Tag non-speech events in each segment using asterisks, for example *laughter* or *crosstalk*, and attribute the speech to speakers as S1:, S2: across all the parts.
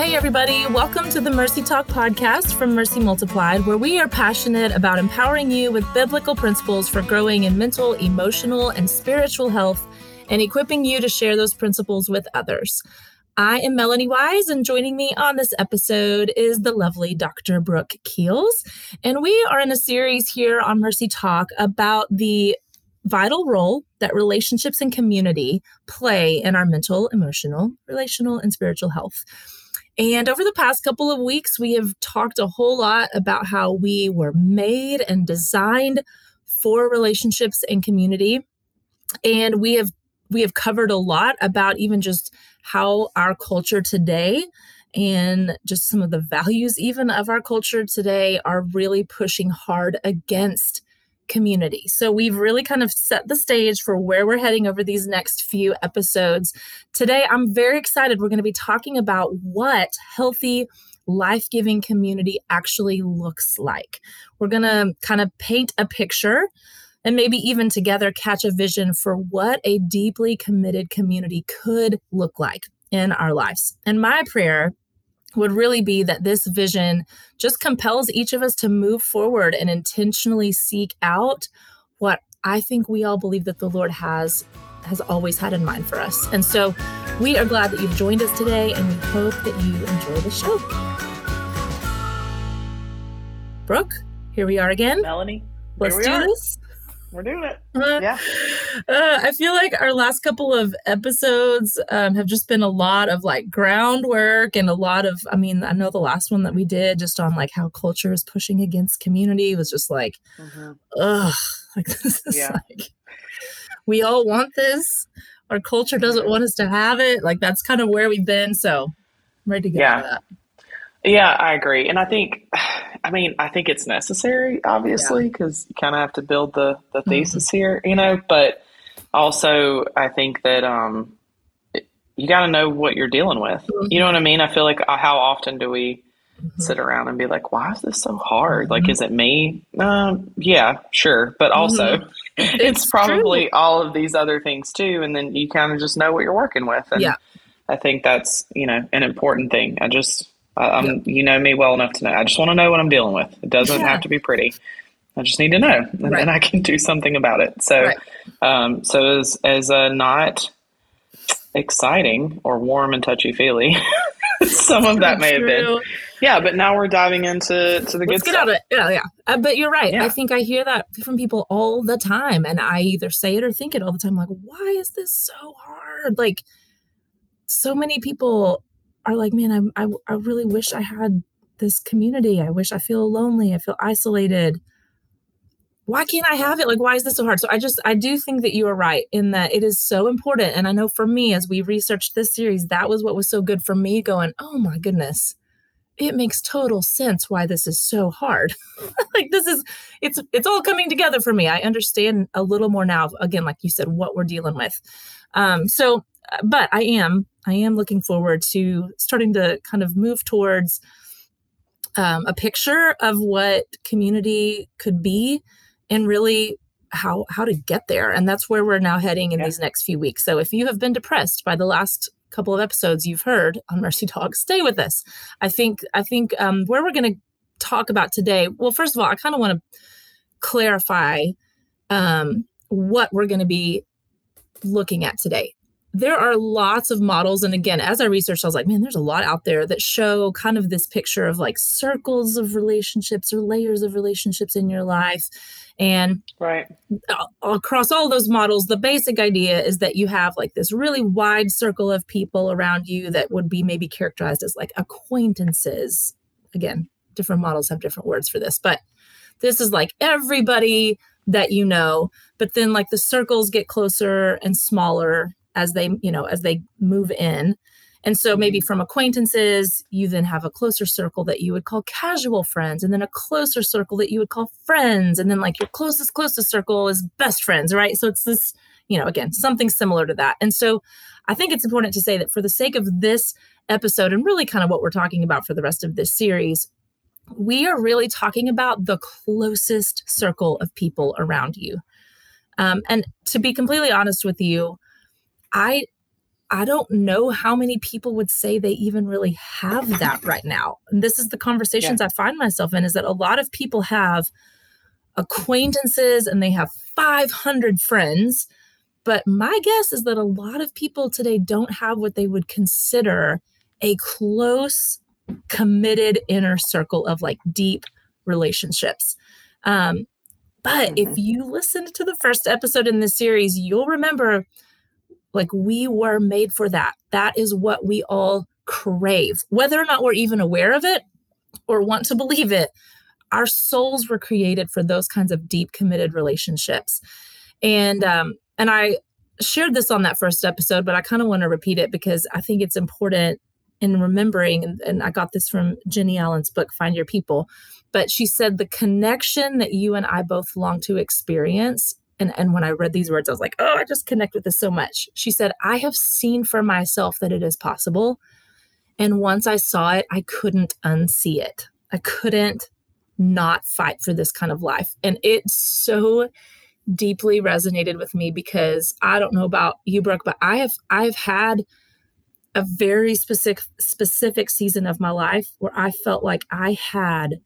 S1: Hey, everybody, welcome to the Mercy Talk podcast from Mercy Multiplied, where we are passionate about empowering you with biblical principles for growing in mental, emotional, and spiritual health and equipping you to share those principles with others. I am Melanie Wise, and joining me on this episode is the lovely Dr. Brooke Keels. And we are in a series here on Mercy Talk about the vital role that relationships and community play in our mental, emotional, relational, and spiritual health. And over the past couple of weeks, we have talked a whole lot about how we were made and designed for relationships and community. And we have we have covered a lot about even just how our culture today and just some of the values even of our culture today are really pushing hard against community. So we've really kind of set the stage for where we're heading over these next few episodes. Today, I'm very excited. We're going to be talking about what healthy, life giving community actually looks like. We're going to kind of paint a picture and maybe even together catch a vision for what a deeply committed community could look like in our lives. And my prayer would really be that this vision just compels each of us to move forward and intentionally seek out what I think we all believe that the Lord has has always had in mind for us. And so we are glad that you've joined us today and we hope that you enjoy the show. Brooke, here we are again.
S2: Melanie,
S1: let's do are. this.
S2: We're doing it. Uh, yeah.
S1: Uh, I feel like our last couple of episodes um, have just been a lot of like groundwork and a lot of, I mean, I know the last one that we did just on like how culture is pushing against community was just like, mm-hmm. ugh, like *laughs* this is yeah. like, we all want this. Our culture doesn't mm-hmm. want us to have it. Like that's kind of where we've been. So I'm ready to get
S2: yeah. Yeah, I agree. And I think, I mean, I think it's necessary, obviously, because yeah. you kind of have to build the, the mm-hmm. thesis mm-hmm. here, you know, but also I think that, um, you got to know what you're dealing with. Mm-hmm. You know what I mean? I feel like uh, how often do we mm-hmm. sit around and be like, why is this so hard? Like, mm-hmm. is it me? Um, yeah, sure. But also, mm-hmm. *laughs* it's, it's, probably true. all of these other things too. And then you kind of just know what you're working with. And yeah. I think that's, you know, an important thing. I just, I'm, yep. you know me well enough to know. I just want to know what I'm dealing with. It doesn't yeah. have to be pretty. I just need to know, and right. then I can do something about it. So, right. um, so as as a not exciting or warm and touchy feely, *laughs* some of that may have been. Yeah, but now we're diving into to the Let's
S1: good
S2: get stuff.
S1: out of it. Yeah, yeah. Uh, but you're right. Yeah. I think I hear that from people all the time, and I either say it or think it all the time. Like, why is this so hard? Like, so many people are like, man, I, I, I really wish I had this community. I wish I feel lonely. I feel isolated. Why can't I have it? Like, why is this so hard? So I just, I do think that you are right in that it is so important. And I know for me, as we researched this series, that was what was so good for me going, oh my goodness, it makes total sense why this is so hard. *laughs* like this is, it's, it's all coming together for me. I understand a little more now, again, like you said, what we're dealing with. Um, so, but I am I am looking forward to starting to kind of move towards um, a picture of what community could be and really how how to get there. And that's where we're now heading in yeah. these next few weeks. So if you have been depressed by the last couple of episodes you've heard on mercy talk stay with us. I think i think um, where we're going to talk about today well first of all i kind of want to clarify um, what we're going to be looking at today there are lots of models. And again, as I researched, I was like, man, there's a lot out there that show kind of this picture of like circles of relationships or layers of relationships in your life. And
S2: right
S1: across all those models, the basic idea is that you have like this really wide circle of people around you that would be maybe characterized as like acquaintances. Again, different models have different words for this, but this is like everybody that you know but then like the circles get closer and smaller as they you know as they move in. And so maybe mm-hmm. from acquaintances you then have a closer circle that you would call casual friends and then a closer circle that you would call friends and then like your closest closest circle is best friends right? So it's this you know again something similar to that. And so i think it's important to say that for the sake of this episode and really kind of what we're talking about for the rest of this series we are really talking about the closest circle of people around you. Um, and to be completely honest with you I I don't know how many people would say they even really have that right now. And this is the conversations yeah. I find myself in is that a lot of people have acquaintances and they have 500 friends. But my guess is that a lot of people today don't have what they would consider a close, committed inner circle of like deep relationships. Um, but mm-hmm. if you listened to the first episode in this series, you'll remember like we were made for that. That is what we all crave, whether or not we're even aware of it or want to believe it. Our souls were created for those kinds of deep, committed relationships. And um, and I shared this on that first episode, but I kind of want to repeat it because I think it's important in remembering. And, and I got this from Jennie Allen's book, Find Your People. But she said the connection that you and I both long to experience and, and when I read these words, I was like, oh, I just connect with this so much. She said, I have seen for myself that it is possible. And once I saw it, I couldn't unsee it. I couldn't not fight for this kind of life. And it so deeply resonated with me because I don't know about you, Brooke, but I have I've had a very specific specific season of my life where I felt like I had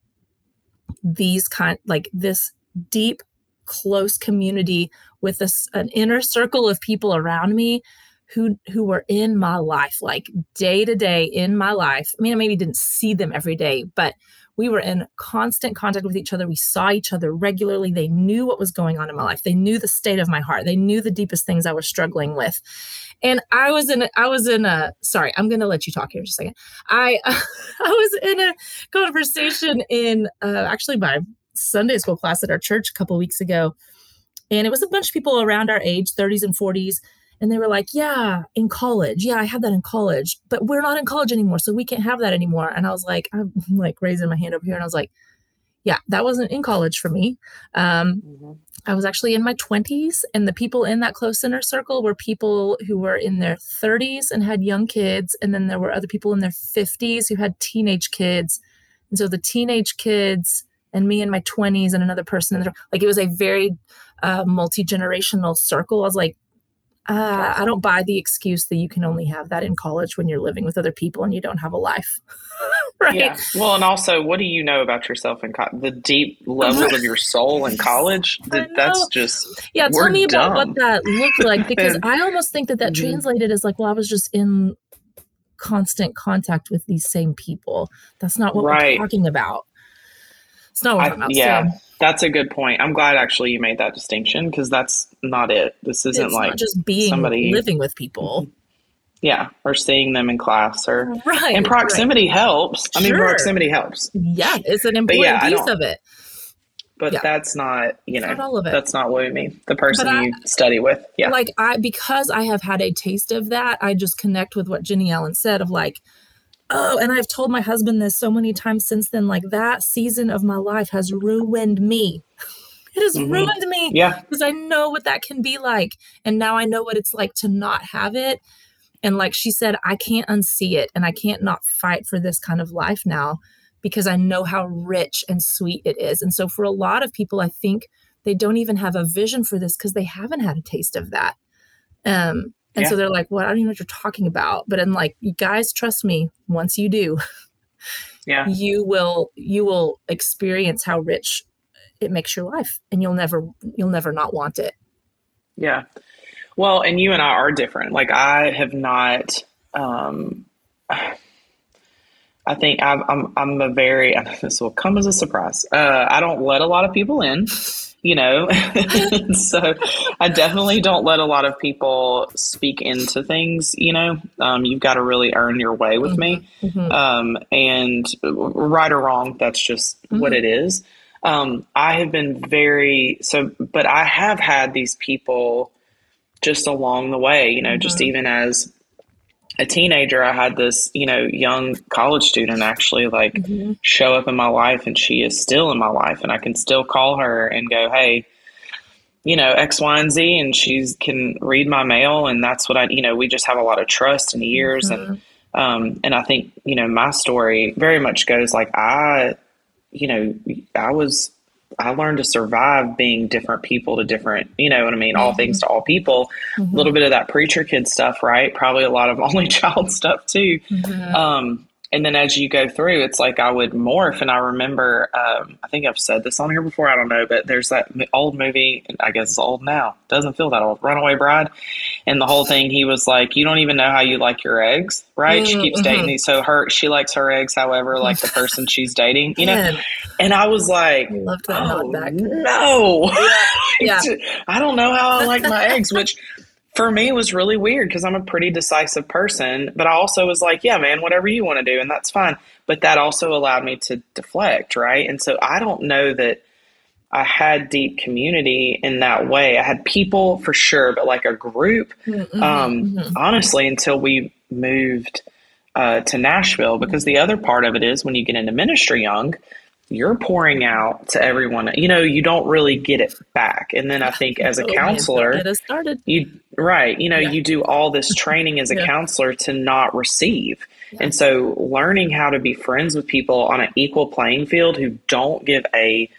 S1: these kind like this deep close community with a, an inner circle of people around me who who were in my life like day to day in my life. I mean i maybe didn't see them every day but we were in constant contact with each other. We saw each other regularly. They knew what was going on in my life. They knew the state of my heart. They knew the deepest things i was struggling with. And i was in a, i was in a sorry i'm going to let you talk here just a second. I *laughs* i was in a conversation in uh, actually my Sunday school class at our church a couple weeks ago. And it was a bunch of people around our age, 30s and 40s. And they were like, Yeah, in college. Yeah, I had that in college, but we're not in college anymore. So we can't have that anymore. And I was like, I'm *laughs* like raising my hand up here. And I was like, Yeah, that wasn't in college for me. Um, mm-hmm. I was actually in my 20s. And the people in that close inner circle were people who were in their 30s and had young kids. And then there were other people in their 50s who had teenage kids. And so the teenage kids, and me in my 20s and another person in the, like it was a very uh, multi-generational circle. I was like uh, i don't buy the excuse that you can only have that in college when you're living with other people and you don't have a life. *laughs*
S2: Right? Yeah. well and also what do you know about yourself in co- the deep levels of your soul in college? That, that's just
S1: yeah tell me dumb. about what that looked like *laughs* because i almost think that that mm-hmm. translated as like well i was just in constant contact with these same people. That's not what right. we're talking about it's not what I, about,
S2: yeah, so. that's a good point. I'm glad actually you made that distinction because that's not it. This isn't it's like
S1: just being somebody living with people. Mm-hmm.
S2: Yeah, or seeing them in class or right. And proximity right. helps. I mean, proximity helps.
S1: Yeah, it's an important yeah, piece of it.
S2: But yeah. that's not, you know, not all of it. that's not what I mean. The person I, you study with. Yeah.
S1: Like I because I have had a taste of that, I just connect with what Jennie Allen said of like oh, and I've told my husband this so many times since then. Like that season of my life has ruined me. It has mm-hmm. ruined me.
S2: Yeah.
S1: Because I know what that can be like. And now I know what it's like to not have it. And like she said, I can't unsee it and I can't not fight for this kind of life now because I know how rich and sweet it is. And so for a lot of people, I think they don't even have a vision for this because they haven't had a taste of that. Um, and yeah. so they're like, well, I don't even know what you're talking about. But I'm like, you guys, trust me, once you do, *laughs*
S2: yeah,
S1: you will you will experience how rich it makes your life and you'll never you'll never not want it.
S2: Yeah. Well, and you and I are different. Like I have not um *sighs* I think I'm I'm I'm a very *laughs* this will come as a surprise. Uh, I don't let a lot of people in you know *laughs* so i definitely don't let a lot of people speak into things you know um, you've got to really earn your way with me mm-hmm. mm-hmm. um, and right or wrong that's just mm-hmm. what it is um, i have been very so but i have had these people just along the way you know mm-hmm. just even as a teenager, I had this, you know, young college student actually like mm-hmm. show up in my life and she is still in my life and I can still call her and go, Hey, you know, X, Y, and Z, and she can read my mail. And that's what I, you know, we just have a lot of trust and years. Mm-hmm. And, um, and I think, you know, my story very much goes like I, you know, I was I learned to survive being different people to different, you know what I mean? All mm-hmm. things to all people. A mm-hmm. little bit of that preacher kid stuff, right? Probably a lot of *laughs* only child stuff too. Mm-hmm. Um, and then as you go through, it's like I would morph. And I remember, um, I think I've said this on here before. I don't know, but there's that old movie. I guess it's old now. Doesn't feel that old. Runaway Bride, and the whole thing. He was like, "You don't even know how you like your eggs, right?" Mm-hmm. She keeps dating mm-hmm. these. So her, she likes her eggs, however, like the person she's dating, you know. And I was like, I loved that oh, No, yeah. *laughs* yeah. I don't know how I like my eggs, which for me it was really weird because I'm a pretty decisive person, but I also was like, yeah, man, whatever you want to do, and that's fine. But that also allowed me to deflect, right? And so I don't know that I had deep community in that way. I had people for sure, but like a group, mm-hmm, um, mm-hmm. honestly, until we moved uh, to Nashville, because the other part of it is when you get into ministry young, you're pouring out to everyone. You know, you don't really get it back. And then I think as a counselor,
S1: started.
S2: you right, you know, yeah. you do all this training as a *laughs* yeah. counselor to not receive. Yeah. And so learning how to be friends with people on an equal playing field who don't give a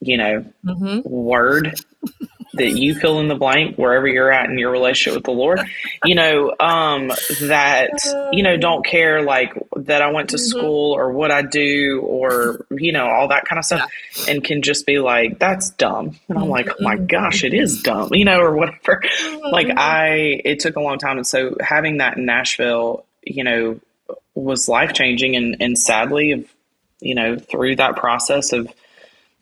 S2: you know, mm-hmm. word *laughs* that you fill in the blank wherever you're at in your relationship with the Lord, you know, um, that, you know, don't care like that I went to mm-hmm. school or what I do or, you know, all that kind of stuff yeah. and can just be like, that's dumb. And I'm like, oh my mm-hmm. gosh, it is dumb, you know, or whatever. Like mm-hmm. I, it took a long time. And so having that in Nashville, you know, was life changing and, and sadly, you know, through that process of,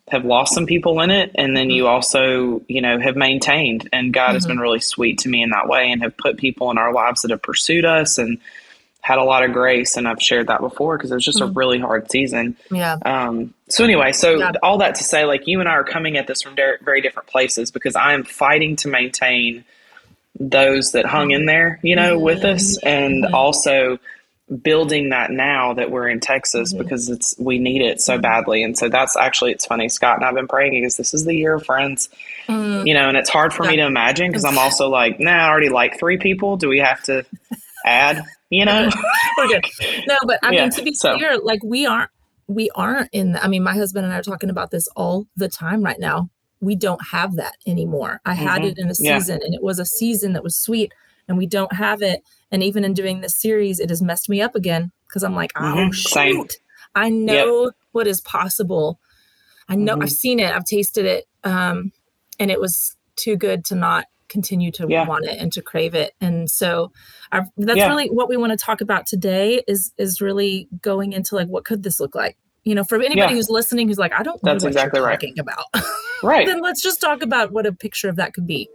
S2: have lost some people in it and then you mm-hmm. also you know have maintained and god mm-hmm. has been really sweet to me in that way and have put people in our lives that have pursued us and had a lot of grace and i've shared that before because it was just mm-hmm. a really hard season
S1: yeah
S2: um so anyway so yeah. all that to say like you and i are coming at this from very different places because i am fighting to maintain those that hung in there you know mm-hmm. with us and mm-hmm. also building that now that we're in Texas mm-hmm. because it's we need it so badly. And so that's actually it's funny. Scott and I've been praying because this is the year of friends. Mm-hmm. You know, and it's hard for yeah. me to imagine because I'm *laughs* also like, nah, I already like three people. Do we have to add? You know, *laughs* *laughs*
S1: No, but I yeah, mean to be so. clear, like we aren't we aren't in. The, I mean, my husband and I are talking about this all the time right now. We don't have that anymore. I had mm-hmm. it in a season, yeah. and it was a season that was sweet, and we don't have it and even in doing this series, it has messed me up again because I'm like, oh, mm-hmm. shoot. Same. I know yep. what is possible. I know mm-hmm. I've seen it, I've tasted it. Um, and it was too good to not continue to yeah. want it and to crave it. And so our, that's yeah. really what we want to talk about today is, is really going into like, what could this look like? You know, for anybody yeah. who's listening, who's like, I don't know that's what exactly you're right. talking about. *laughs*
S2: right.
S1: then let's just talk about what a picture of that could be.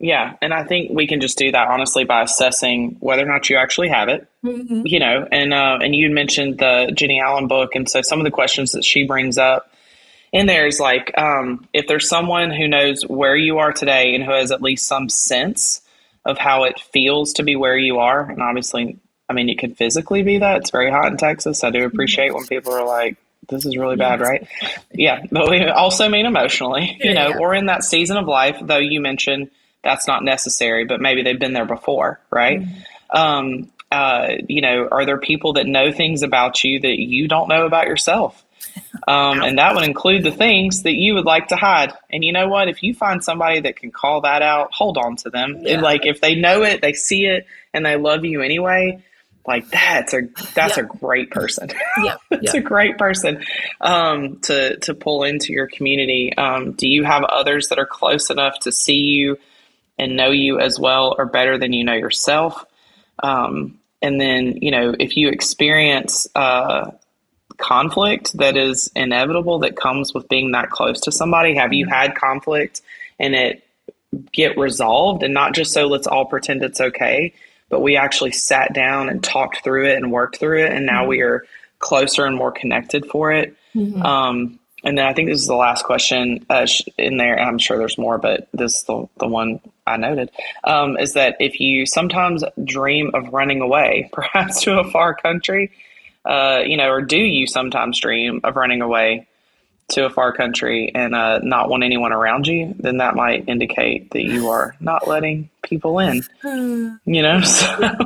S2: Yeah, and I think we can just do that honestly by assessing whether or not you actually have it. Mm-hmm. You know, and uh, and you mentioned the Jennie Allen book, and so some of the questions that she brings up in there is like, um, if there's someone who knows where you are today and who has at least some sense of how it feels to be where you are, and obviously, I mean, it could physically be that it's very hot in Texas. I do appreciate when people are like, this is really bad, right? Yeah, but we also mean emotionally, you know, yeah. or in that season of life, though you mentioned that's not necessary, but maybe they've been there before, right? Mm-hmm. Um, uh, you know, are there people that know things about you that you don't know about yourself? *laughs* Um, and that would include the things that you would like to hide. And you know what? If you find somebody that can call that out, hold on to them. Yeah. like if they know it, they see it, and they love you anyway. Like that's a that's yeah. a great person. *laughs*
S1: Yeah,
S2: it's yeah. a great person um, to to pull into your community. Um, do you have others that are close enough to see you and know you as well or better than you know yourself. Um, and then, you know, if you experience uh, conflict that is inevitable that comes with being that close to somebody, have you had conflict and it get resolved and not just so let's all pretend it's okay, but we actually sat down and talked through it and worked through it, and now mm-hmm. we are closer and more connected for it. Mm-hmm. Um, and then I think this is the last question uh, in there. I'm sure there's more, but this is the, the one I noted um, is that if you sometimes dream of running away, *laughs* perhaps to a far country, uh, you know, or do you sometimes dream of running away to a far country and uh, not want anyone around you, then that might indicate that you are not letting people in. you know, *laughs* so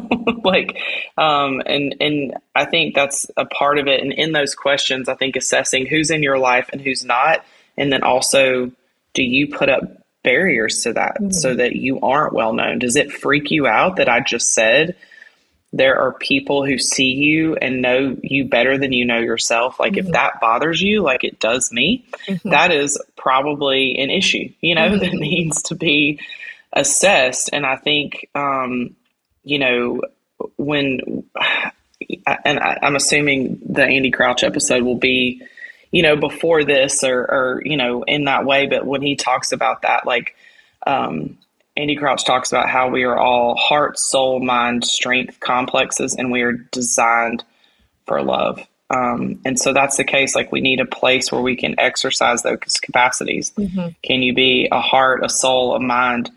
S2: like, um, and and I think that's a part of it. And in those questions, I think assessing who's in your life and who's not And then also, do you put up barriers to that mm-hmm. so that you aren't well known? Does it freak you out that I just said there are people who see you and know you better than you know yourself? Like, mm-hmm. if that bothers you, like it does me, mm-hmm. that is probably an issue, you know, *laughs* that mm-hmm. needs to be assessed. And I think, um, you know, when, and I, I'm assuming the Andy Crouch episode will be you know, before this or, or, you know, in that way. But when he talks about that, like, um, Andy Crouch talks about how we are all heart, soul, mind, strength complexes, and we are designed for love. Um, and so that's the case. Like we need a place where we can exercise those capacities. Mm-hmm. Can you be a heart, a soul, a mind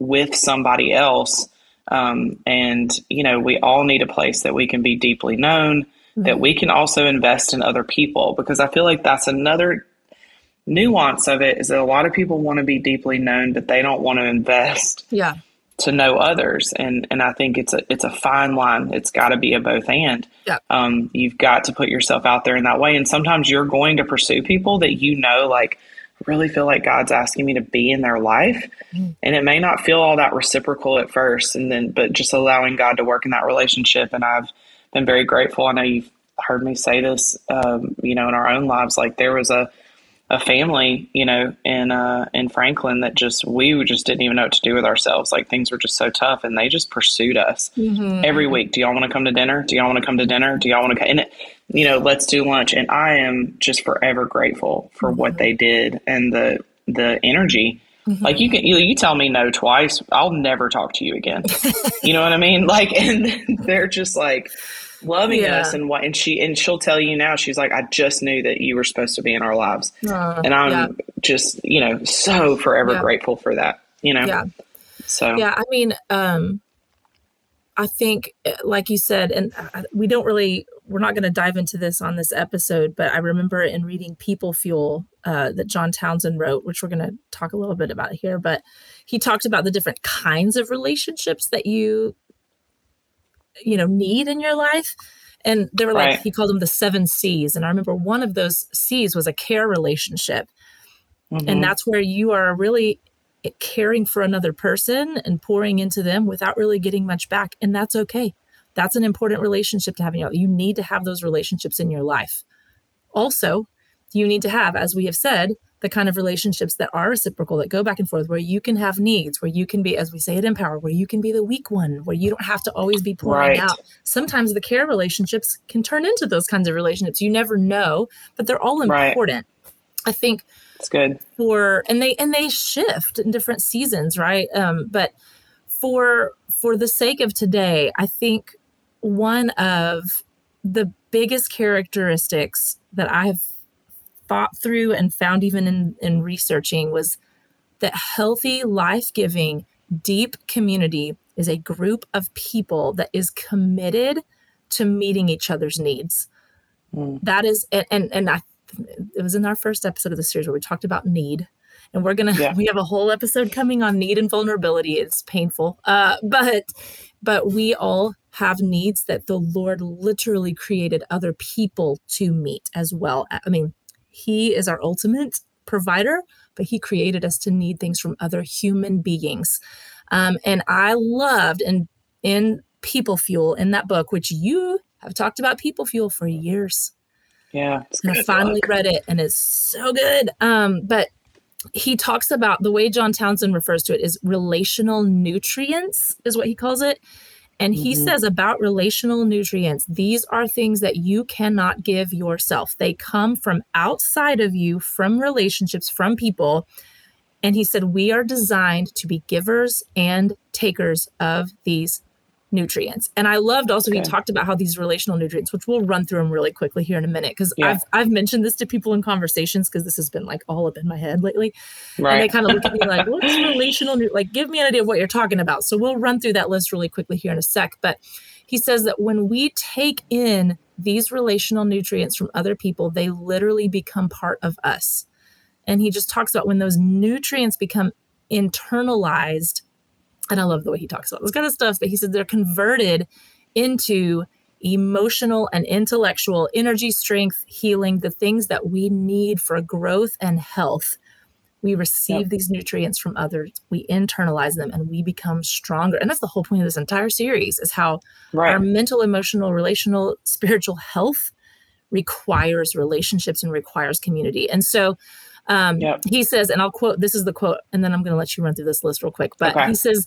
S2: with somebody else? Um, and you know, we all need a place that we can be deeply known, mm-hmm. that we can also invest in other people because I feel like that's another nuance of it is that a lot of people want to be deeply known, but they don't want to invest.
S1: Yeah.
S2: To know others, and and I think it's a it's a fine line. It's got to be a both and.
S1: Yeah.
S2: Um, you've got to put yourself out there in that way, and sometimes you're going to pursue people that you know, like, really feel like God's asking me to be in their life, mm. and it may not feel all that reciprocal at first, and then but just allowing God to work in that relationship, and I've been very grateful. I know you've heard me say this, um, you know, in our own lives. Like there was a a family, you know, in uh, in Franklin that just we just didn't even know what to do with ourselves. Like things were just so tough, and they just pursued us mm-hmm. every week. Do y'all want to come to dinner? Do y'all want to come to dinner? Do y'all want to come? And it, you know, let's do lunch. And I am just forever grateful for mm-hmm. what they did and the the energy. Mm-hmm. Like you can you, you tell me no twice, I'll never talk to you again. *laughs* you know what I mean? Like, and *laughs* they're just like loving yeah. us and what and she and she'll tell you now she's like i just knew that you were supposed to be in our lives uh, and i'm yeah. just you know so forever yeah. grateful for that you know
S1: yeah
S2: so
S1: yeah i mean um i think eh, like you said and uh, we don't really we're not going to dive into this on this episode but i remember in reading people fuel uh, that john townsend wrote which we're going to talk a little bit about here but he talked about the different kinds of relationships that you you know need in your life. And they were like right. he called them the seven c's. And i remember one of those c's was a care relationship. Mm-hmm. and that's where you are really caring for another person and pouring into them without really getting much back. And that's okay. That's an important relationship to have in your life. You need to have those relationships in your life. Also you need to have as we have said the kind of relationships that are reciprocal, that go back and forth, where you can have needs, where you can be, as we say at Empower, where you can be the weak one, where you don't have to always be pouring right. out. Sometimes the care relationships can turn into those kinds of relationships. You never know, but they're all important. Right. I think
S2: it's good
S1: for and they and they shift in different seasons, right? Um, but for for the sake of today, I think one of the biggest characteristics that I have thought through and found even in, in researching was that healthy, life giving, deep community is a group of people that is committed to meeting each other's needs. Mm. That is, and, and, I, it was in our first episode of the series where we talked about need. And we're gonna yeah. *laughs* we have a whole episode coming on need and vulnerability. It's painful, uh, but but we all have needs that the Lord literally created other people to meet as well. I mean, he is our ultimate provider, but He created us to need things from other human beings. Um, and I loved and in People Fuel in that book, which you have talked about People Fuel for years.
S2: Yeah,
S1: and I finally book. read it, and it's so good. Um, but he talks about the way John Townsend refers to it is relational nutrients, is what he calls it. And he mm-hmm. says about relational nutrients, these are things that you cannot give yourself. They come from outside of you, from relationships, from people. And he said, we are designed to be givers and takers of these nutrients. And I loved also okay. he talked about how these relational nutrients, which we'll run through them really quickly here in a minute, because yeah. I've I've mentioned this to people in conversations because this has been like all up in my head lately. Right. And they kind of look at me *laughs* like, what's relational like give me an idea of what you're talking about. So we'll run through that list really quickly here in a sec. But he says that when we take in these relational nutrients from other people, they literally become part of us. And he just talks about when those nutrients become internalized and I love the way he talks about this kind of stuff, but he said they're converted into emotional and intellectual energy, strength, healing, the things that we need for growth and health. We receive yep. these nutrients from others, we internalize them, and we become stronger. And that's the whole point of this entire series is how right. our mental, emotional, relational, spiritual health requires relationships and requires community. And so um, yep. he says, and I'll quote this is the quote, and then I'm going to let you run through this list real quick. But okay. he says,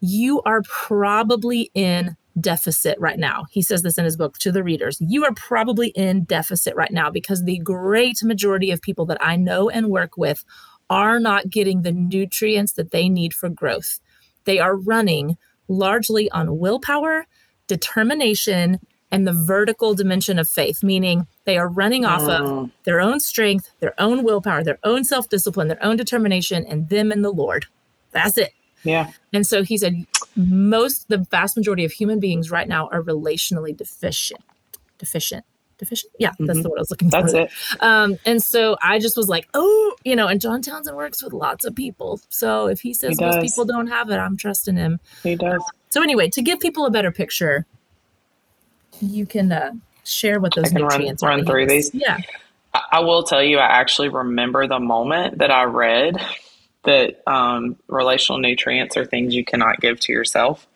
S1: You are probably in deficit right now. He says this in his book to the readers. You are probably in deficit right now because the great majority of people that I know and work with are not getting the nutrients that they need for growth. They are running largely on willpower, determination, and the vertical dimension of faith, meaning they are running off of mm. their own strength, their own willpower, their own self discipline, their own determination, and them and the Lord. That's it.
S2: Yeah.
S1: And so he said, most, the vast majority of human beings right now are relationally deficient. Deficient. Deficient? Yeah, mm-hmm. that's the word I was looking
S2: for. That's it.
S1: Um, and so I just was like, oh, you know, and John Townsend works with lots of people. So if he says he most people don't have it, I'm trusting him.
S2: He does.
S1: So anyway, to give people a better picture, you can uh, share what those nutrients
S2: run, run through these.
S1: Yeah.
S2: I will tell you, I actually remember the moment that I read that um, relational nutrients are things you cannot give to yourself.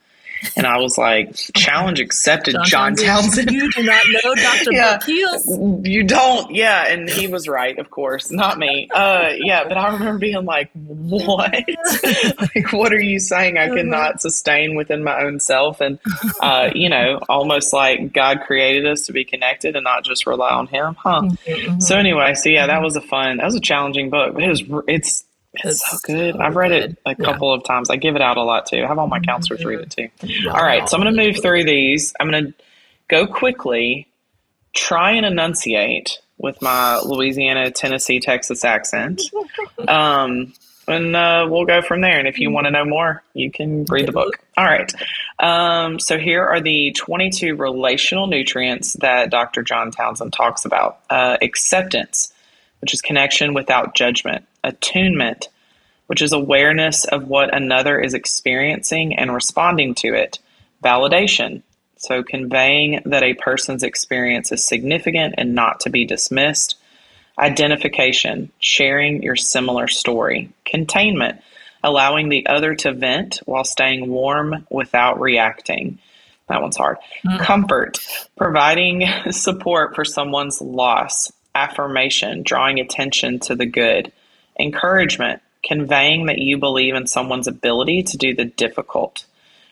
S2: And I was like, challenge accepted, John, John Townsend.
S1: You do not know Dr. *laughs* yeah.
S2: You don't. Yeah. And he was right, of course, not me. Uh, yeah. But I remember being like, what? *laughs* like, what are you saying I could not uh-huh. sustain within my own self? And, uh, you know, almost like God created us to be connected and not just rely on him. Huh. Mm-hmm. mm-hmm. So anyway, so yeah, that was a fun, that was a challenging book, but it was, it's, it's so good. So I've read good. it a couple yeah. of times. I give it out a lot too. I have all my counselors read it too. Wow. All right, so I'm going to move through these. I'm going to go quickly, try and enunciate with my Louisiana, Tennessee, Texas accent. *laughs* Um, and uh, we'll go from there. And if you want to know more, you can read the book. All right. Um, so here are the 22 relational nutrients that Dr. John Townsend talks about uh, acceptance, which is connection without judgment attunement, which is awareness of what another is experiencing and responding to it, validation, so conveying that a person's experience is significant and not to be dismissed, identification, sharing your similar story, containment, allowing the other to vent while staying warm without reacting. That one's hard. Mm. Comfort, providing *laughs* support for someone's loss, affirmation, drawing attention to the good, encouragement, conveying that you believe in someone's ability to do the difficult,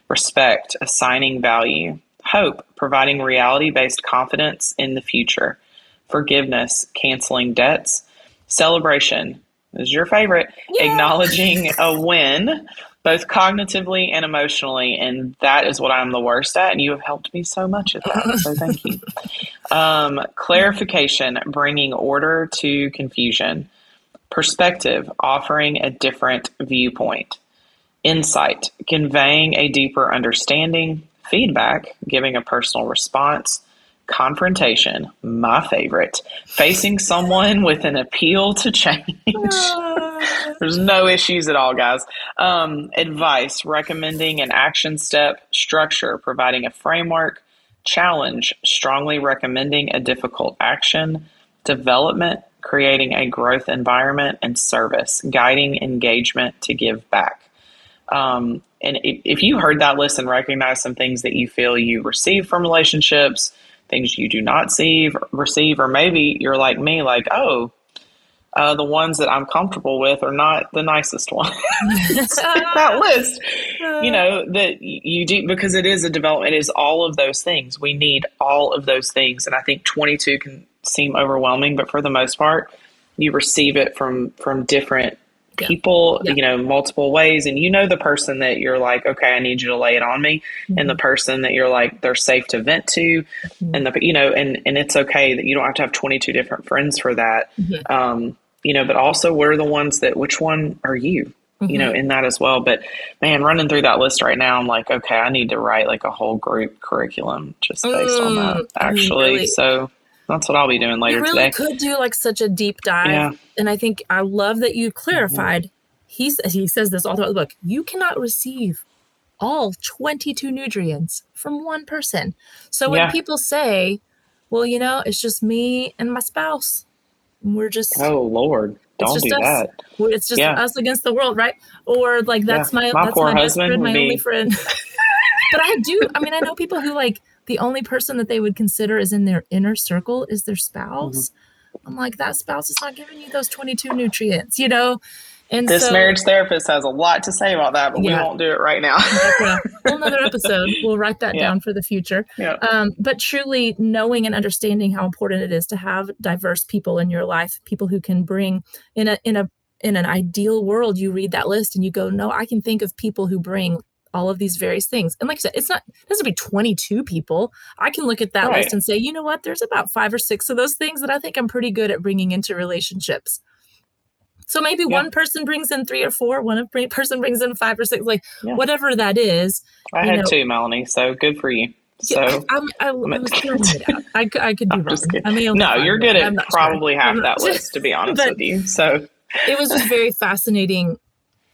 S2: respect, assigning value, hope, providing reality based confidence in the future, forgiveness, canceling debts, celebration is your favorite, acknowledging a win. Both cognitively and emotionally, and that is what I'm the worst at. And you have helped me so much at that, so thank you. *laughs* Um, clarification, bringing order to confusion Perspective, offering a different viewpoint. Insight, conveying a deeper understanding. Feedback, giving a personal response. Confrontation, my favorite. Facing someone with an appeal to change. *laughs* There's no issues at all, guys. Um, advice, recommending an action step. Structure, providing a framework. Challenge, strongly recommending a difficult action. Development, creating a growth environment and service, guiding engagement to give back. Um, and if, you heard that list and recognize some things that you feel you receive from relationships, things you do not see, receive, or maybe you're like me, like, oh, uh, the ones that I'm comfortable with are not the nicest ones. *laughs* that *laughs* list, you know, that you do because it is a development. It is all of those things. We need all of those things, and I think 22 can seem overwhelming, but for the most part, you receive it from from different people, yeah. you know, multiple ways, and you know the person that you're like, okay, I need you to lay it on me, mm-hmm. and the person that you're like, they're safe to vent to, mm-hmm. and the you know, and and it's okay that you don't have to have 22 different friends for that, mm-hmm. um, you know, but also what are the ones that which one are you? you know, mm-hmm. in that as well. But man, running through that list right now, I'm like, okay, I need to write like a whole group curriculum just based on that, mm, actually. Really, so that's what I'll be doing later
S1: you
S2: really
S1: today. Could do like such a deep dive, yeah. and I think I love that you clarified. Mm-hmm. He he says this all throughout the book. You cannot receive all 22 nutrients from one person. So when yeah. people say, well, you know, it's just me and my spouse, we're just.
S2: Oh, Lord. Don't do us. that.
S1: It's just yeah. us against the world, right? Or like that's my, my that's poor my husband, friend, my only friend. *laughs* but I do. I mean, I know people who like the only person that they would consider is in their inner circle is their spouse. Mm-hmm. I'm like, that spouse is not giving you those 22 nutrients, you know?
S2: And this so, marriage therapist has a lot to say about that, but yeah. we won't do it right now.
S1: okay. another *laughs* episode. We'll write that yeah. down for the future. Yeah. Um, but truly knowing and understanding how important it is to have diverse people in your life, people who can bring in a in a in an ideal world, you read that list and you go, no, I can think of people who bring all of these various things. And like I said, it's not it doesn't be 22 people. I can look at that right. list and say, you know what, there's about five or six of those things that I think I'm pretty good at bringing into relationships. So maybe yeah. one person brings in three or four, one person brings in five or six, like yeah. whatever that is.
S2: I had know. two, Melanie. So good for you. So yeah,
S1: I'm, I, *laughs* I it out. I, I could be I'm wrong.
S2: I mean, no, you're good at probably sure. half that list, to be *laughs* honest with you. So
S1: it was just very *laughs* fascinating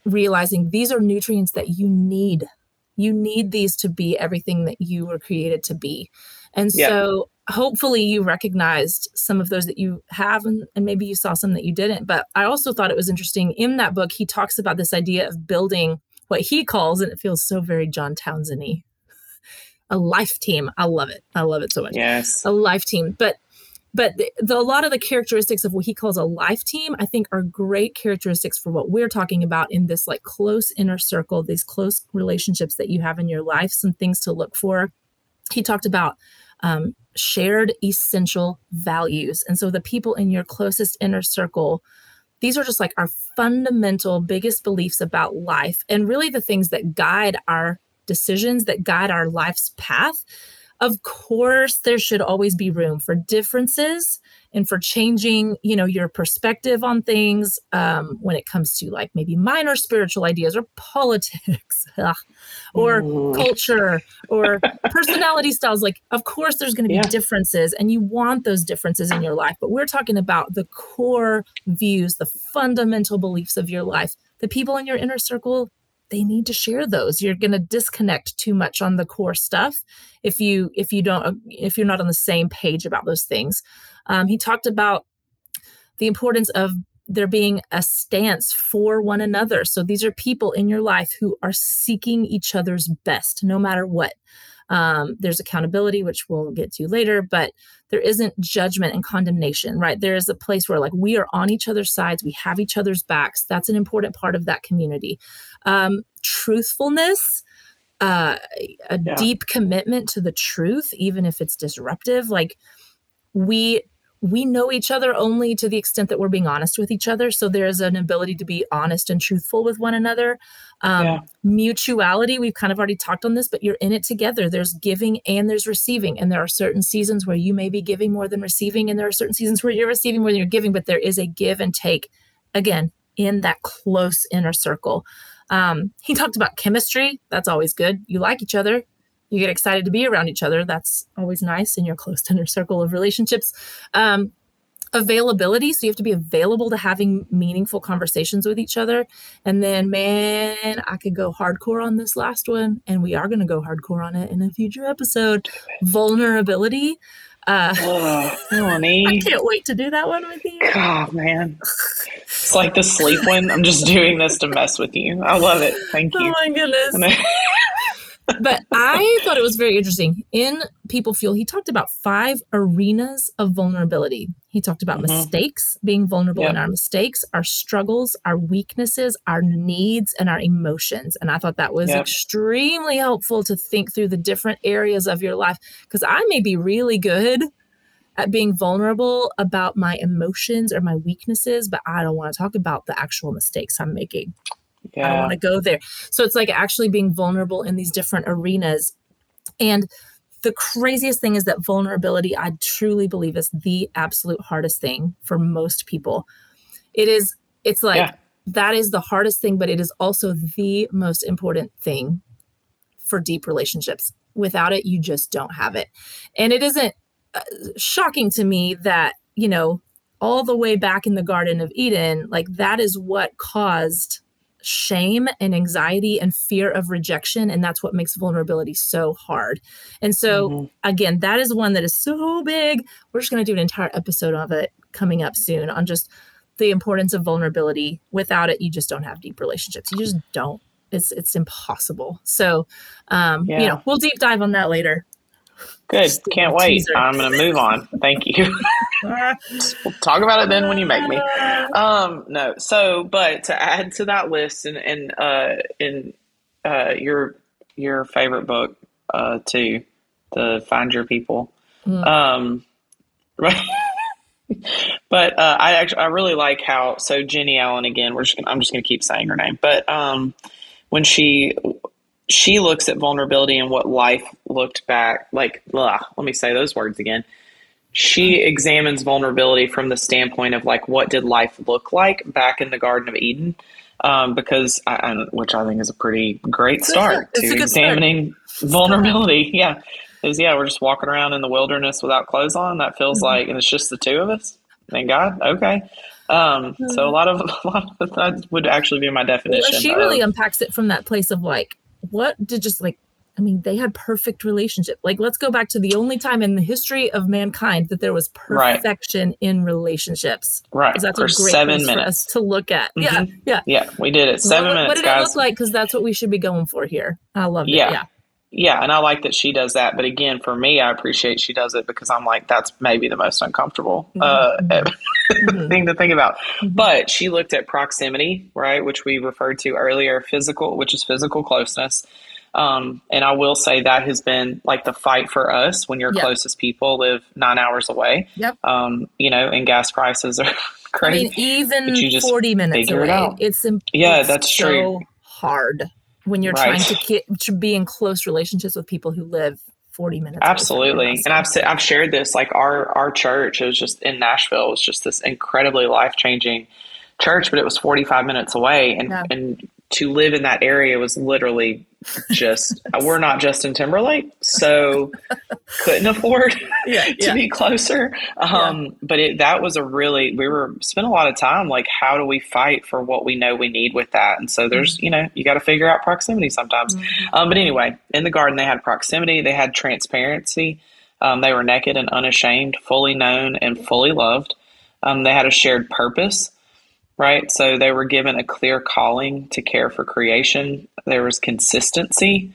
S1: realizing these are nutrients that you need. You need these to be everything that you were created to be. And so hopefully you recognized some of those that you have and, and, maybe you saw some that you didn't. But i also thought it was interesting in that book he talks about this idea of building what he calls and it feels so very john townsendy *laughs* a life team. I love it. I love it so much.
S2: Yes.
S1: A life team. But but the, the, a lot of the characteristics of what he calls a life team i think are great characteristics for what we're talking about in this like close inner circle these close relationships that you have in your life some things to look for he talked about um, shared essential values. And so the people in your closest inner circle, these are just like our fundamental biggest beliefs about life and really the things that guide our decisions, that guide our life's path. Of course, there should always be room for differences and for changing, you know, your perspective on things um, when it comes to like maybe minor spiritual ideas or *laughs* politics or mm. culture or *laughs* personality styles. Like, of course, there's going to be yeah. differences, and you want those differences in your life. But we're talking about the core views, the fundamental beliefs of your life. The people in your inner circle they need to share those. You're going to disconnect too much on the core stuff if you if you don't if you're not on the same page about those things. Um, he talked about the importance of there being a stance for one another. So these are people in your life who are seeking each other's best no matter what um, there's accountability, which we'll get to later, but there isn't judgment and condemnation, right? There is a place where like we are on each other's sides, we have each other's backs. That's an important part of that community. Um, truthfulness, uh, a yeah. deep commitment to the truth, even if it's disruptive. Like we we know each other only to the extent that we're being honest with each other. So there's an ability to be honest and truthful with one another. Um, yeah. Mutuality, we've kind of already talked on this, but you're in it together. There's giving and there's receiving. And there are certain seasons where you may be giving more than receiving, and there are certain seasons where you're receiving more than you're giving, but there is a give and take, again, in that close inner circle. Um, he talked about chemistry. That's always good. You like each other, you get excited to be around each other. That's always nice in your close *laughs* inner circle of relationships. Um, availability. So you have to be available to having meaningful conversations with each other. And then, man, I could go hardcore on this last one, and we are going to go hardcore on it in a future episode. Vulnerability. Uh, oh, honey. *laughs* I can't wait to do that one with you.
S2: God, man. It's like the sleep one. I'm just doing this to mess with you. I love it. Thank *laughs* oh you.
S1: Oh, my goodness but I thought it was very interesting. In People Fuel, he talked about five arenas of vulnerability. He talked about mm-hmm. mistakes, being vulnerable yep. in our mistakes, our struggles, our weaknesses, our needs, and our emotions. And I thought that was yep. extremely helpful to think through the different areas of your life because I may be really good at being vulnerable about my emotions or my weaknesses, but I don't want to talk about the actual mistakes I'm making. Yeah. I don't want to go there. So it's like actually being vulnerable in these different arenas. And the craziest thing is that vulnerability, I truly believe, is the absolute hardest thing for most people. It is, it's like yeah. that is the hardest thing, but it is also the most important thing for deep relationships. Without it, you just don't have it. And it isn't uh, shocking to me that, you know, all the way back in the Garden of Eden, like that is what caused shame and anxiety and fear of rejection. And that's what makes vulnerability so hard. And so, mm-hmm. again, that is one that is so big. We're just going to do an entire episode of it coming up soon on just the importance of vulnerability. Without it, you just don't have deep relationships. You just don't. It's it's impossible. So, um, yeah. you know, we'll deep dive on that later.
S2: Good. Can't wait. Teaser. I'm going to move on. Thank you. *laughs* we'll *laughs* talk about it then when you make me. *laughs* Um, no. So, but to add to that list and, and, uh, in, uh, your, your favorite book, uh, too, the find your people. Mm. Um, *laughs* right. but, uh, I actually, I really like how, so Jennie Allen again, we're just gonna, I'm just going to keep saying her name, but, um, when she she looks at vulnerability and what life looked back like ugh, let me say those words again she examines vulnerability from the standpoint of like what did life look like back in the garden of eden um, because I, which i think is a pretty great start to examining start. vulnerability *laughs* yeah is yeah we're just walking around in the wilderness without clothes on that feels mm-hmm. like and it's just the two of us thank god okay um, mm-hmm. so a lot of *laughs* a lot of that would actually be my definition.
S1: Well, she really unpacks it from that place of like what did just like I mean, they had perfect relationship. Like, let's go back to the only time in the history of mankind that there was perfection right. in relationships.
S2: Right. Because that's
S1: for
S2: a great seven minutes.
S1: to look at. Mm-hmm. Yeah. Yeah.
S2: Yeah. We did it. Seven
S1: what,
S2: minutes.
S1: What did
S2: guys.
S1: it look like? Because that's what we should be going for here. I love
S2: yeah.
S1: it. Yeah.
S2: Yeah. And I like that she does that. But again, for me, I appreciate she does it because I'm like, that's maybe the most uncomfortable mm-hmm. uh, *laughs* mm-hmm. thing to think about. Mm-hmm. But she looked at proximity, right? Which we referred to earlier, physical, which is physical closeness um, and I will say that has been like the fight for us when your yep. closest people live nine hours away.
S1: Yep.
S2: Um, you know, and gas prices are crazy. *laughs*
S1: I mean, even you just 40 minutes away. It it's imp-
S2: yeah,
S1: it's
S2: that's
S1: so
S2: true.
S1: hard when you're right. trying to to be in close relationships with people who live 40 minutes.
S2: Absolutely. And I've I've shared this like our our church it was just in Nashville it was just this incredibly life-changing church but it was 45 minutes away and yeah. and to live in that area was literally just we're not Justin Timberlake, so *laughs* couldn't afford yeah, *laughs* to yeah. be closer. Um, yeah. But it, that was a really we were spent a lot of time like how do we fight for what we know we need with that? And so there's mm-hmm. you know you got to figure out proximity sometimes. Mm-hmm. Um, but anyway, in the garden they had proximity, they had transparency. Um, they were naked and unashamed, fully known and fully loved. Um, they had a shared purpose right? So they were given a clear calling to care for creation. There was consistency.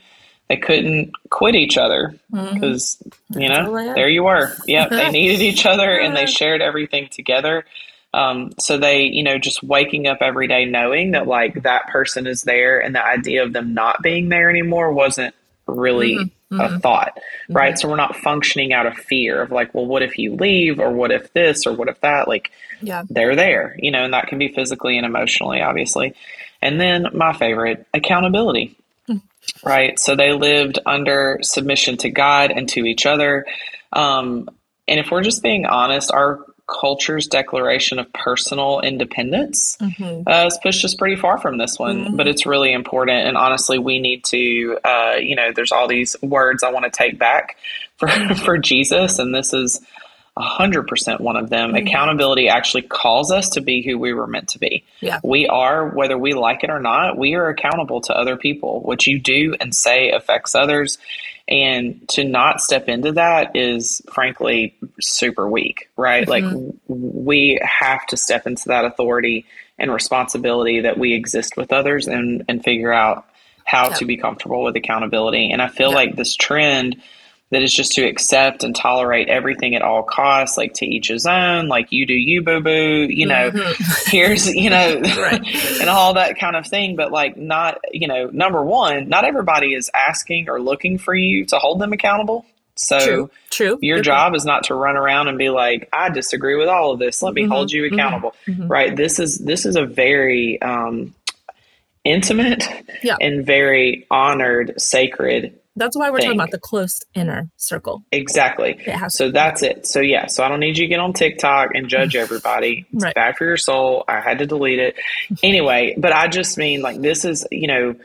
S2: They couldn't quit each other because, mm-hmm. you know, there you were. Yeah, they *laughs* needed each other and they shared everything together. Um, so they, you know, just waking up every day knowing that like that person is there and the idea of them not being there anymore wasn't really mm-hmm. Mm-hmm. a thought, right? Mm-hmm. So we're not functioning out of fear of like, well, what if you leave or what if this or what if that? Like,
S1: yeah.
S2: they're there, you know, and that can be physically and emotionally, obviously. And then my favorite, accountability. Hmm. Right. So they lived under submission to God and to each other. Um, and if we're just being honest, our culture's declaration of personal independence mm-hmm. uh, has pushed us pretty far from this one, mm-hmm. but it's really important. And honestly, we need to, uh, you know, there's all these words I want to take back for, *laughs* for Jesus. And this is 100% one of them. Mm-hmm. Accountability actually calls us to be who we were meant to be.
S1: Yeah.
S2: We are, whether we like it or not, we are accountable to other people. What you do and say affects others. And to not step into that is frankly super weak, right? Mm-hmm. Like we have to step into that authority and responsibility that we exist with others and, and figure out how yeah. to be comfortable with accountability. And I feel yeah. like this trend that is just to accept and tolerate everything at all costs, like to each his own, like you do you, boo boo, you know, mm-hmm. *laughs* here's, you know, right. *laughs* and all that kind of thing. But like, not, you know, number one, not everybody is asking or looking for you to hold them accountable. So
S1: true, true.
S2: your
S1: Good
S2: job point. is not to run around and be like, I disagree with all of this. Let me mm-hmm. hold you mm-hmm. accountable. Mm-hmm. Right. This is, this is a very, um, intimate
S1: yeah.
S2: and very honored, sacred
S1: that's why we're thing. talking about the close inner circle.
S2: Exactly. So that's it. So yeah. So I don't need you to get on TikTok and judge *laughs* everybody. It's right. bad for your soul. I had to delete it. Anyway, but I just mean like this is, you know,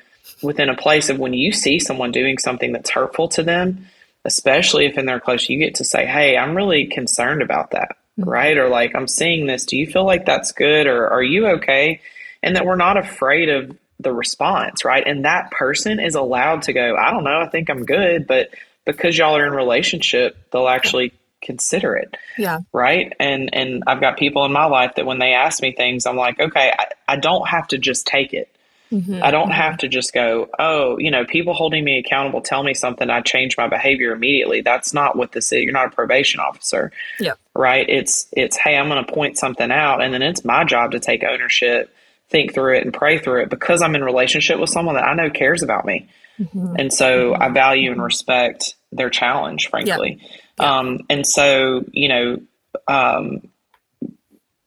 S2: within a place of when you see someone doing something that's hurtful to them, especially if in their close, you get to say, Hey, I'm really concerned about that. Mm-hmm. Right. Or like, I'm seeing this. Do you feel like that's good? Or are you okay? And that we're not afraid of the response, right? And that person is allowed to go, I don't know, I think I'm good, but because y'all are in relationship, they'll actually consider it.
S1: Yeah.
S2: Right. And and I've got people in my life that when they ask me things, I'm like, okay, I, I don't have to just take it. Mm-hmm. I don't have to just go, oh, you know, people holding me accountable tell me something, I change my behavior immediately. That's not what this is. You're not a probation officer.
S1: Yeah.
S2: Right. It's it's hey, I'm gonna point something out and then it's my job to take ownership, think through it and pray through it because I'm in relationship with someone that I know cares about me. Mm-hmm. And so. I value and respect their challenge, frankly. Yeah. Yeah. Um, and so, you know, um,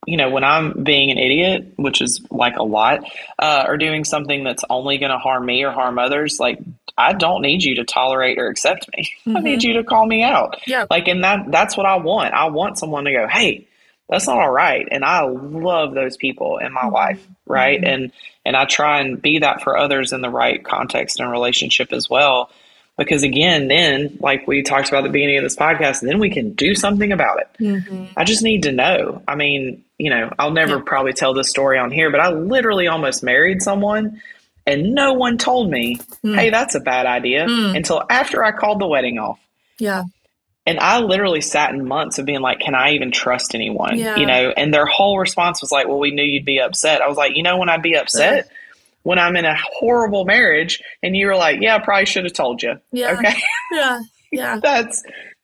S2: you know, when I'm being an idiot, which is like a lot, uh, or doing something that's only going to harm me or harm others, like I don't need you to tolerate or accept me. Mm-hmm. I need mm-hmm. you to call me out.
S1: Yeah.
S2: Like, and that that's what I want. I want someone to go, hey, that's not all right. And I love those people in my mm-hmm. life, right? Mm-hmm. And and I try and be that for others in the right context and relationship as well because again then like we talked about at the beginning of this podcast then we can do something about it mm-hmm. i just need to know i mean you know i'll never yeah. probably tell this story on here but i literally almost married someone and no one told me mm. hey that's a bad idea mm. until after i called the wedding off
S1: yeah
S2: and i literally sat in months of being like can i even trust anyone yeah. you know and their whole response was like well we knew you'd be upset i was like you know when i'd be upset when I'm in a horrible marriage and you were like, yeah, I probably should have told you.
S1: Yeah.
S2: Okay. *laughs*
S1: Yeah. Yeah. *laughs*
S2: that's,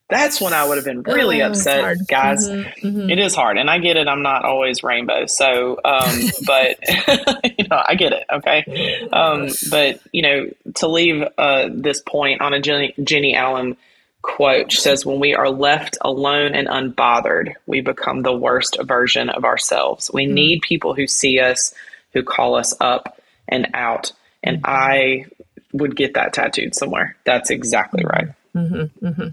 S2: that's when I would have been really oh, upset, guys. Mm-hmm, mm-hmm. It is hard. And I get it. I'm not always rainbow. So, um, *laughs* but, you know, I get it. Okay. Um, but, you know, to leave uh, this point on a Jenny, Jennie Allen quote, says, When we are left alone and unbothered, we become the worst version of ourselves. We mm-hmm. need people who see us, who call us up and out. And mm-hmm. I would get that tattooed somewhere. That's exactly right.
S1: Mm-hmm, mm-hmm.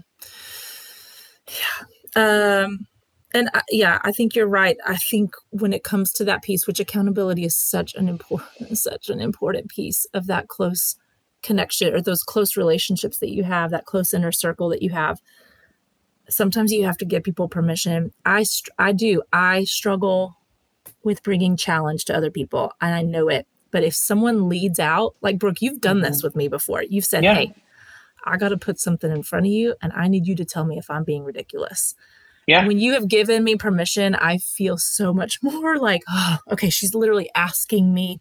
S1: Yeah. Um, and I, yeah, I think you're right. I think when it comes to that piece, which accountability is such an important, *laughs* such an important piece of that close connection or those close relationships that you have, that close inner circle that you have. Sometimes you have to give people permission. I, I do. I struggle with bringing challenge to other people, and I know it. But if someone leads out, like Brooke, you've done mm-hmm. this with me before. You've said, yeah. hey, I got to put something in front of you and I need you to tell me if I'm being ridiculous.
S2: Yeah.
S1: When you have given me permission, I feel so much *laughs* more like, oh, okay, she's literally asking me.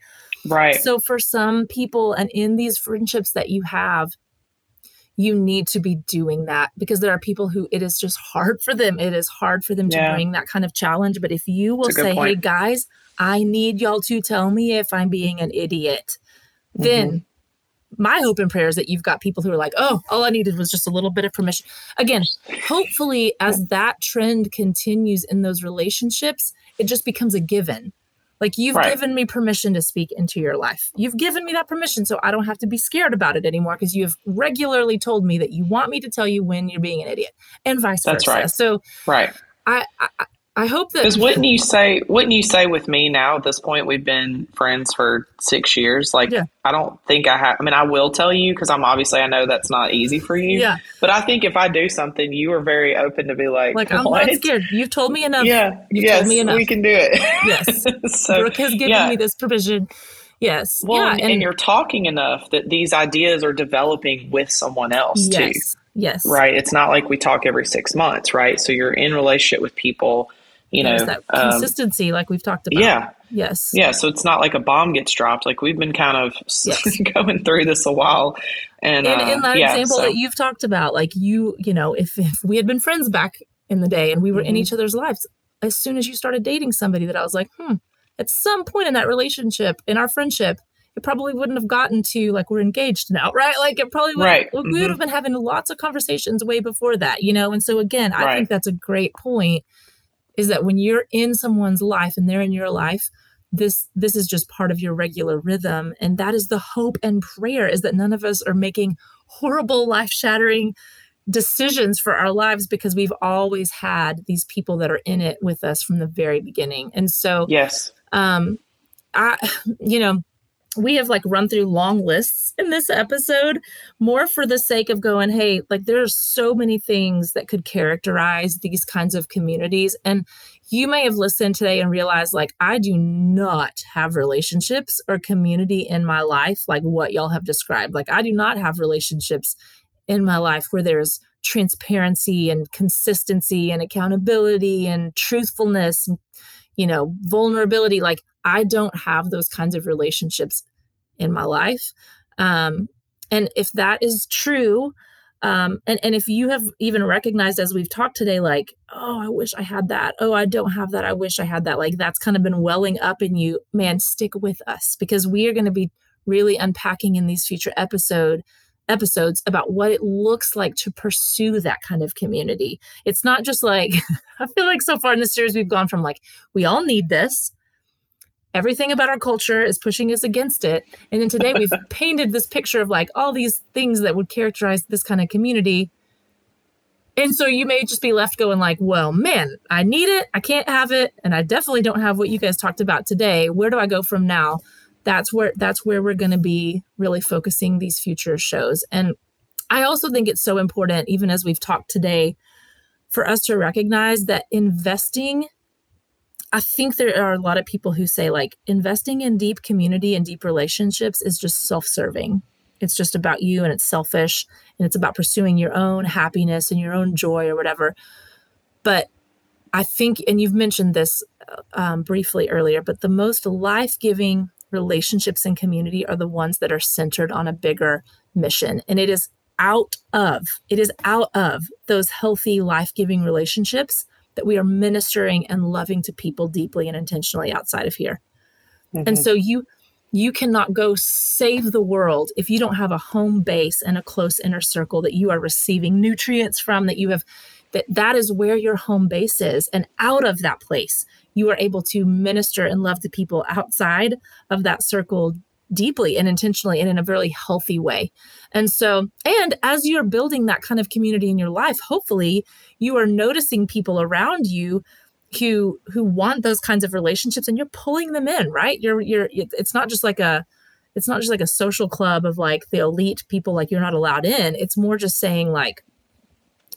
S2: Right.
S1: So for some people and in these friendships that you have, you need to be doing that because there are people who it is just hard for them. It is hard for them yeah. to bring that kind of challenge. But if you will say, hey, guys, I need y'all to tell me if I'm being an idiot. Mm-hmm. Then my hope and prayer is that you've got people who are like, oh, all I needed was just a little bit of permission. Again, hopefully, as that trend continues in those relationships, it just becomes a given. Like, you've right. given me permission to speak into your life. You've given me that permission, so I don't have to be scared about it anymore because you've regularly told me that you want me to tell you when you're being an idiot, and vice
S2: That's
S1: versa.
S2: Right.
S1: So,
S2: right.
S1: I, I I hope that
S2: because wouldn't you say wouldn't you say with me now at this point we've been friends for six years? Like yeah. I don't think I have I mean I will tell you because I'm obviously I know that's not easy for you.
S1: Yeah.
S2: But I think if I do something you are very open to be like
S1: like I'm what? not scared. You've told me enough.
S2: Yeah.
S1: You've
S2: yes me enough. we can do it.
S1: Yes. *laughs* So, Brooke has given yeah. me this provision yes.
S2: Well
S1: yeah,
S2: and, and, you're talking enough that these ideas are developing with someone else
S1: yes.
S2: too
S1: yes.
S2: Right? It's not like we talk every six months right? So you're in relationship with people you know
S1: that um, consistency um, like we've talked about
S2: yeah
S1: yes
S2: yeah so it's not like a bomb gets dropped like we've been kind of yes. *laughs* going through this a while and
S1: in,
S2: uh,
S1: in that
S2: yeah,
S1: example
S2: so.
S1: that you've talked about like you you know if, if we had been friends back in the day and we were mm-hmm. in each other's lives as soon as you started dating somebody that i was like hmm at some point in that relationship in our friendship it probably wouldn't have gotten to like we're engaged now, *laughs* right? Like it probably would
S2: right.
S1: we
S2: mm-hmm.
S1: would have been having lots of conversations way before that, you know. And so again, I right. think that's a great point is that when you're in someone's life and they're in your life this this is just part of your regular rhythm. And that is the hope and prayer is that none of us are making horrible life shattering decisions for our lives because we've always had these people that are in it with us from the very beginning. And so
S2: yes.
S1: um i *laughs* you know we have like run through long lists in this episode more for the sake of going hey like there's so many things that could characterize these kinds of communities. And you may have listened today and realized like i do not have relationships or community in my life like what y'all have described. Like i do not have relationships in my life where there's transparency and consistency and accountability and truthfulness and you know vulnerability. Like I don't have those kinds of relationships in my life. Um, and if that is true, um, and, and if you have even recognized as we've talked today, like, oh, I wish I had that. Oh, I don't have that. I wish I had that. Like that's kind of been welling up in you, man, stick with us because we are going to be really unpacking in these future episode episodes about what it looks like to pursue that kind of community. It's not just like *laughs* I feel like so far in the series we've gone from like we all need this everything about our culture is pushing us against it. And then today we've *laughs* painted this picture of like all these things that would characterize this kind of community. And so you may just be left going like, well, man, I need it. I can't have it. And I definitely don't have what you guys talked about today. Where do I go from now? That's where that's where we're going to be really focusing these future shows. And I also think it's so important, even as we've talked today, for us to recognize that investing I think there are a lot of people who say like investing in deep community and deep relationships is just self-serving. It's just about you and it's selfish and it's about pursuing your own happiness and your own joy or whatever. But I think, and you've mentioned this um, briefly earlier, but the most life giving relationships and community are the ones that are centered on a bigger mission. And it is out of, it is out of those healthy, life giving relationships that we are ministering and loving to people deeply and intentionally outside of here. Mm-hmm. And so you you cannot go save the world if you don't have a home base and a close inner circle that you are receiving nutrients from that you have that that is where your home base is and out of that place you are able to minister and love to people outside of that circle deeply and intentionally and in a very healthy way. And so, and as you're building that kind of community in your life, hopefully you are noticing people around you who who want those kinds of relationships and you're pulling them in, right? You're you're it's not just like a it's not just like a social club of like the elite people like you're not allowed in. It's more just saying like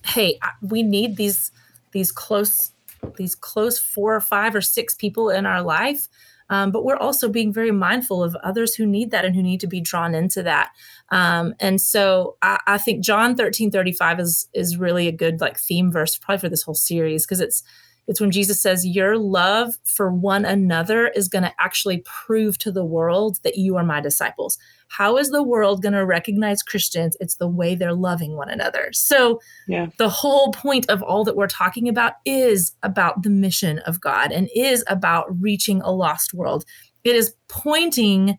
S1: hey, we need these these close these close four or five or six people in our life um, but we're also being very mindful of others who need that and who need to be drawn into that. Um, and so I, I, think John 13 35 is is really a good like theme verse probably for this whole series because it's it's when Jesus says, Your love for one another is going to actually prove to the world that you are my disciples. How is the world going to recognize Christians? It's the way they're loving one another. So, yeah. the whole point of all that we're talking about is about the mission of God and is about reaching a lost world. It is pointing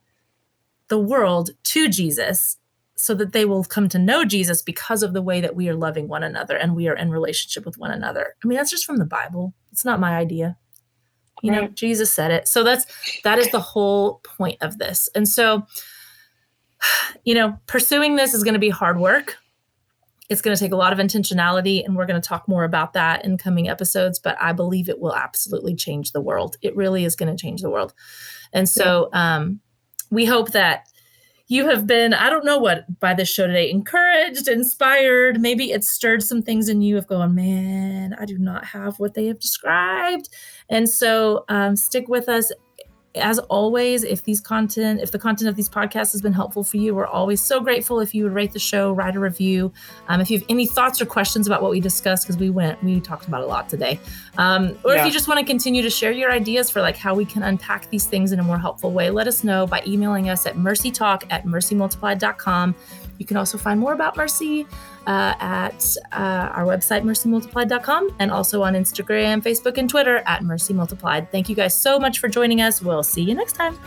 S1: the world to Jesus so that they will come to know Jesus because of the way that we are loving one another and we are in relationship with one another. I mean, that's just from the Bible. It's not my idea. You right. know, Jesus said it. So that's that is the whole point of this. And so you know, pursuing this is going to be hard work. It's going to take a lot of intentionality and we're going to talk more about that in coming episodes, but I believe it will absolutely change the world. It really is going to change the world. And so um we hope that you have been, I don't know what, by this show today, encouraged, inspired. Maybe it stirred some things in you of going, man, I do not have what they have described. And so um, stick with us as always, if these content, if the content of these podcasts has been helpful for you, we're always so grateful if you would rate the show, write a review. Um, if you have any thoughts or questions about what we discussed, because we went, we talked about a lot today, um, or yeah. if you just want to continue to share your ideas for like how we can unpack these things in a more helpful way, let us know by emailing us at mercytalk at mercymultiplied.com. You can also find more about Mercy uh, at uh, our website, mercymultiplied.com, and also on Instagram, Facebook, and Twitter at Mercy Multiplied. Thank you guys so much for joining us. We'll see you next time.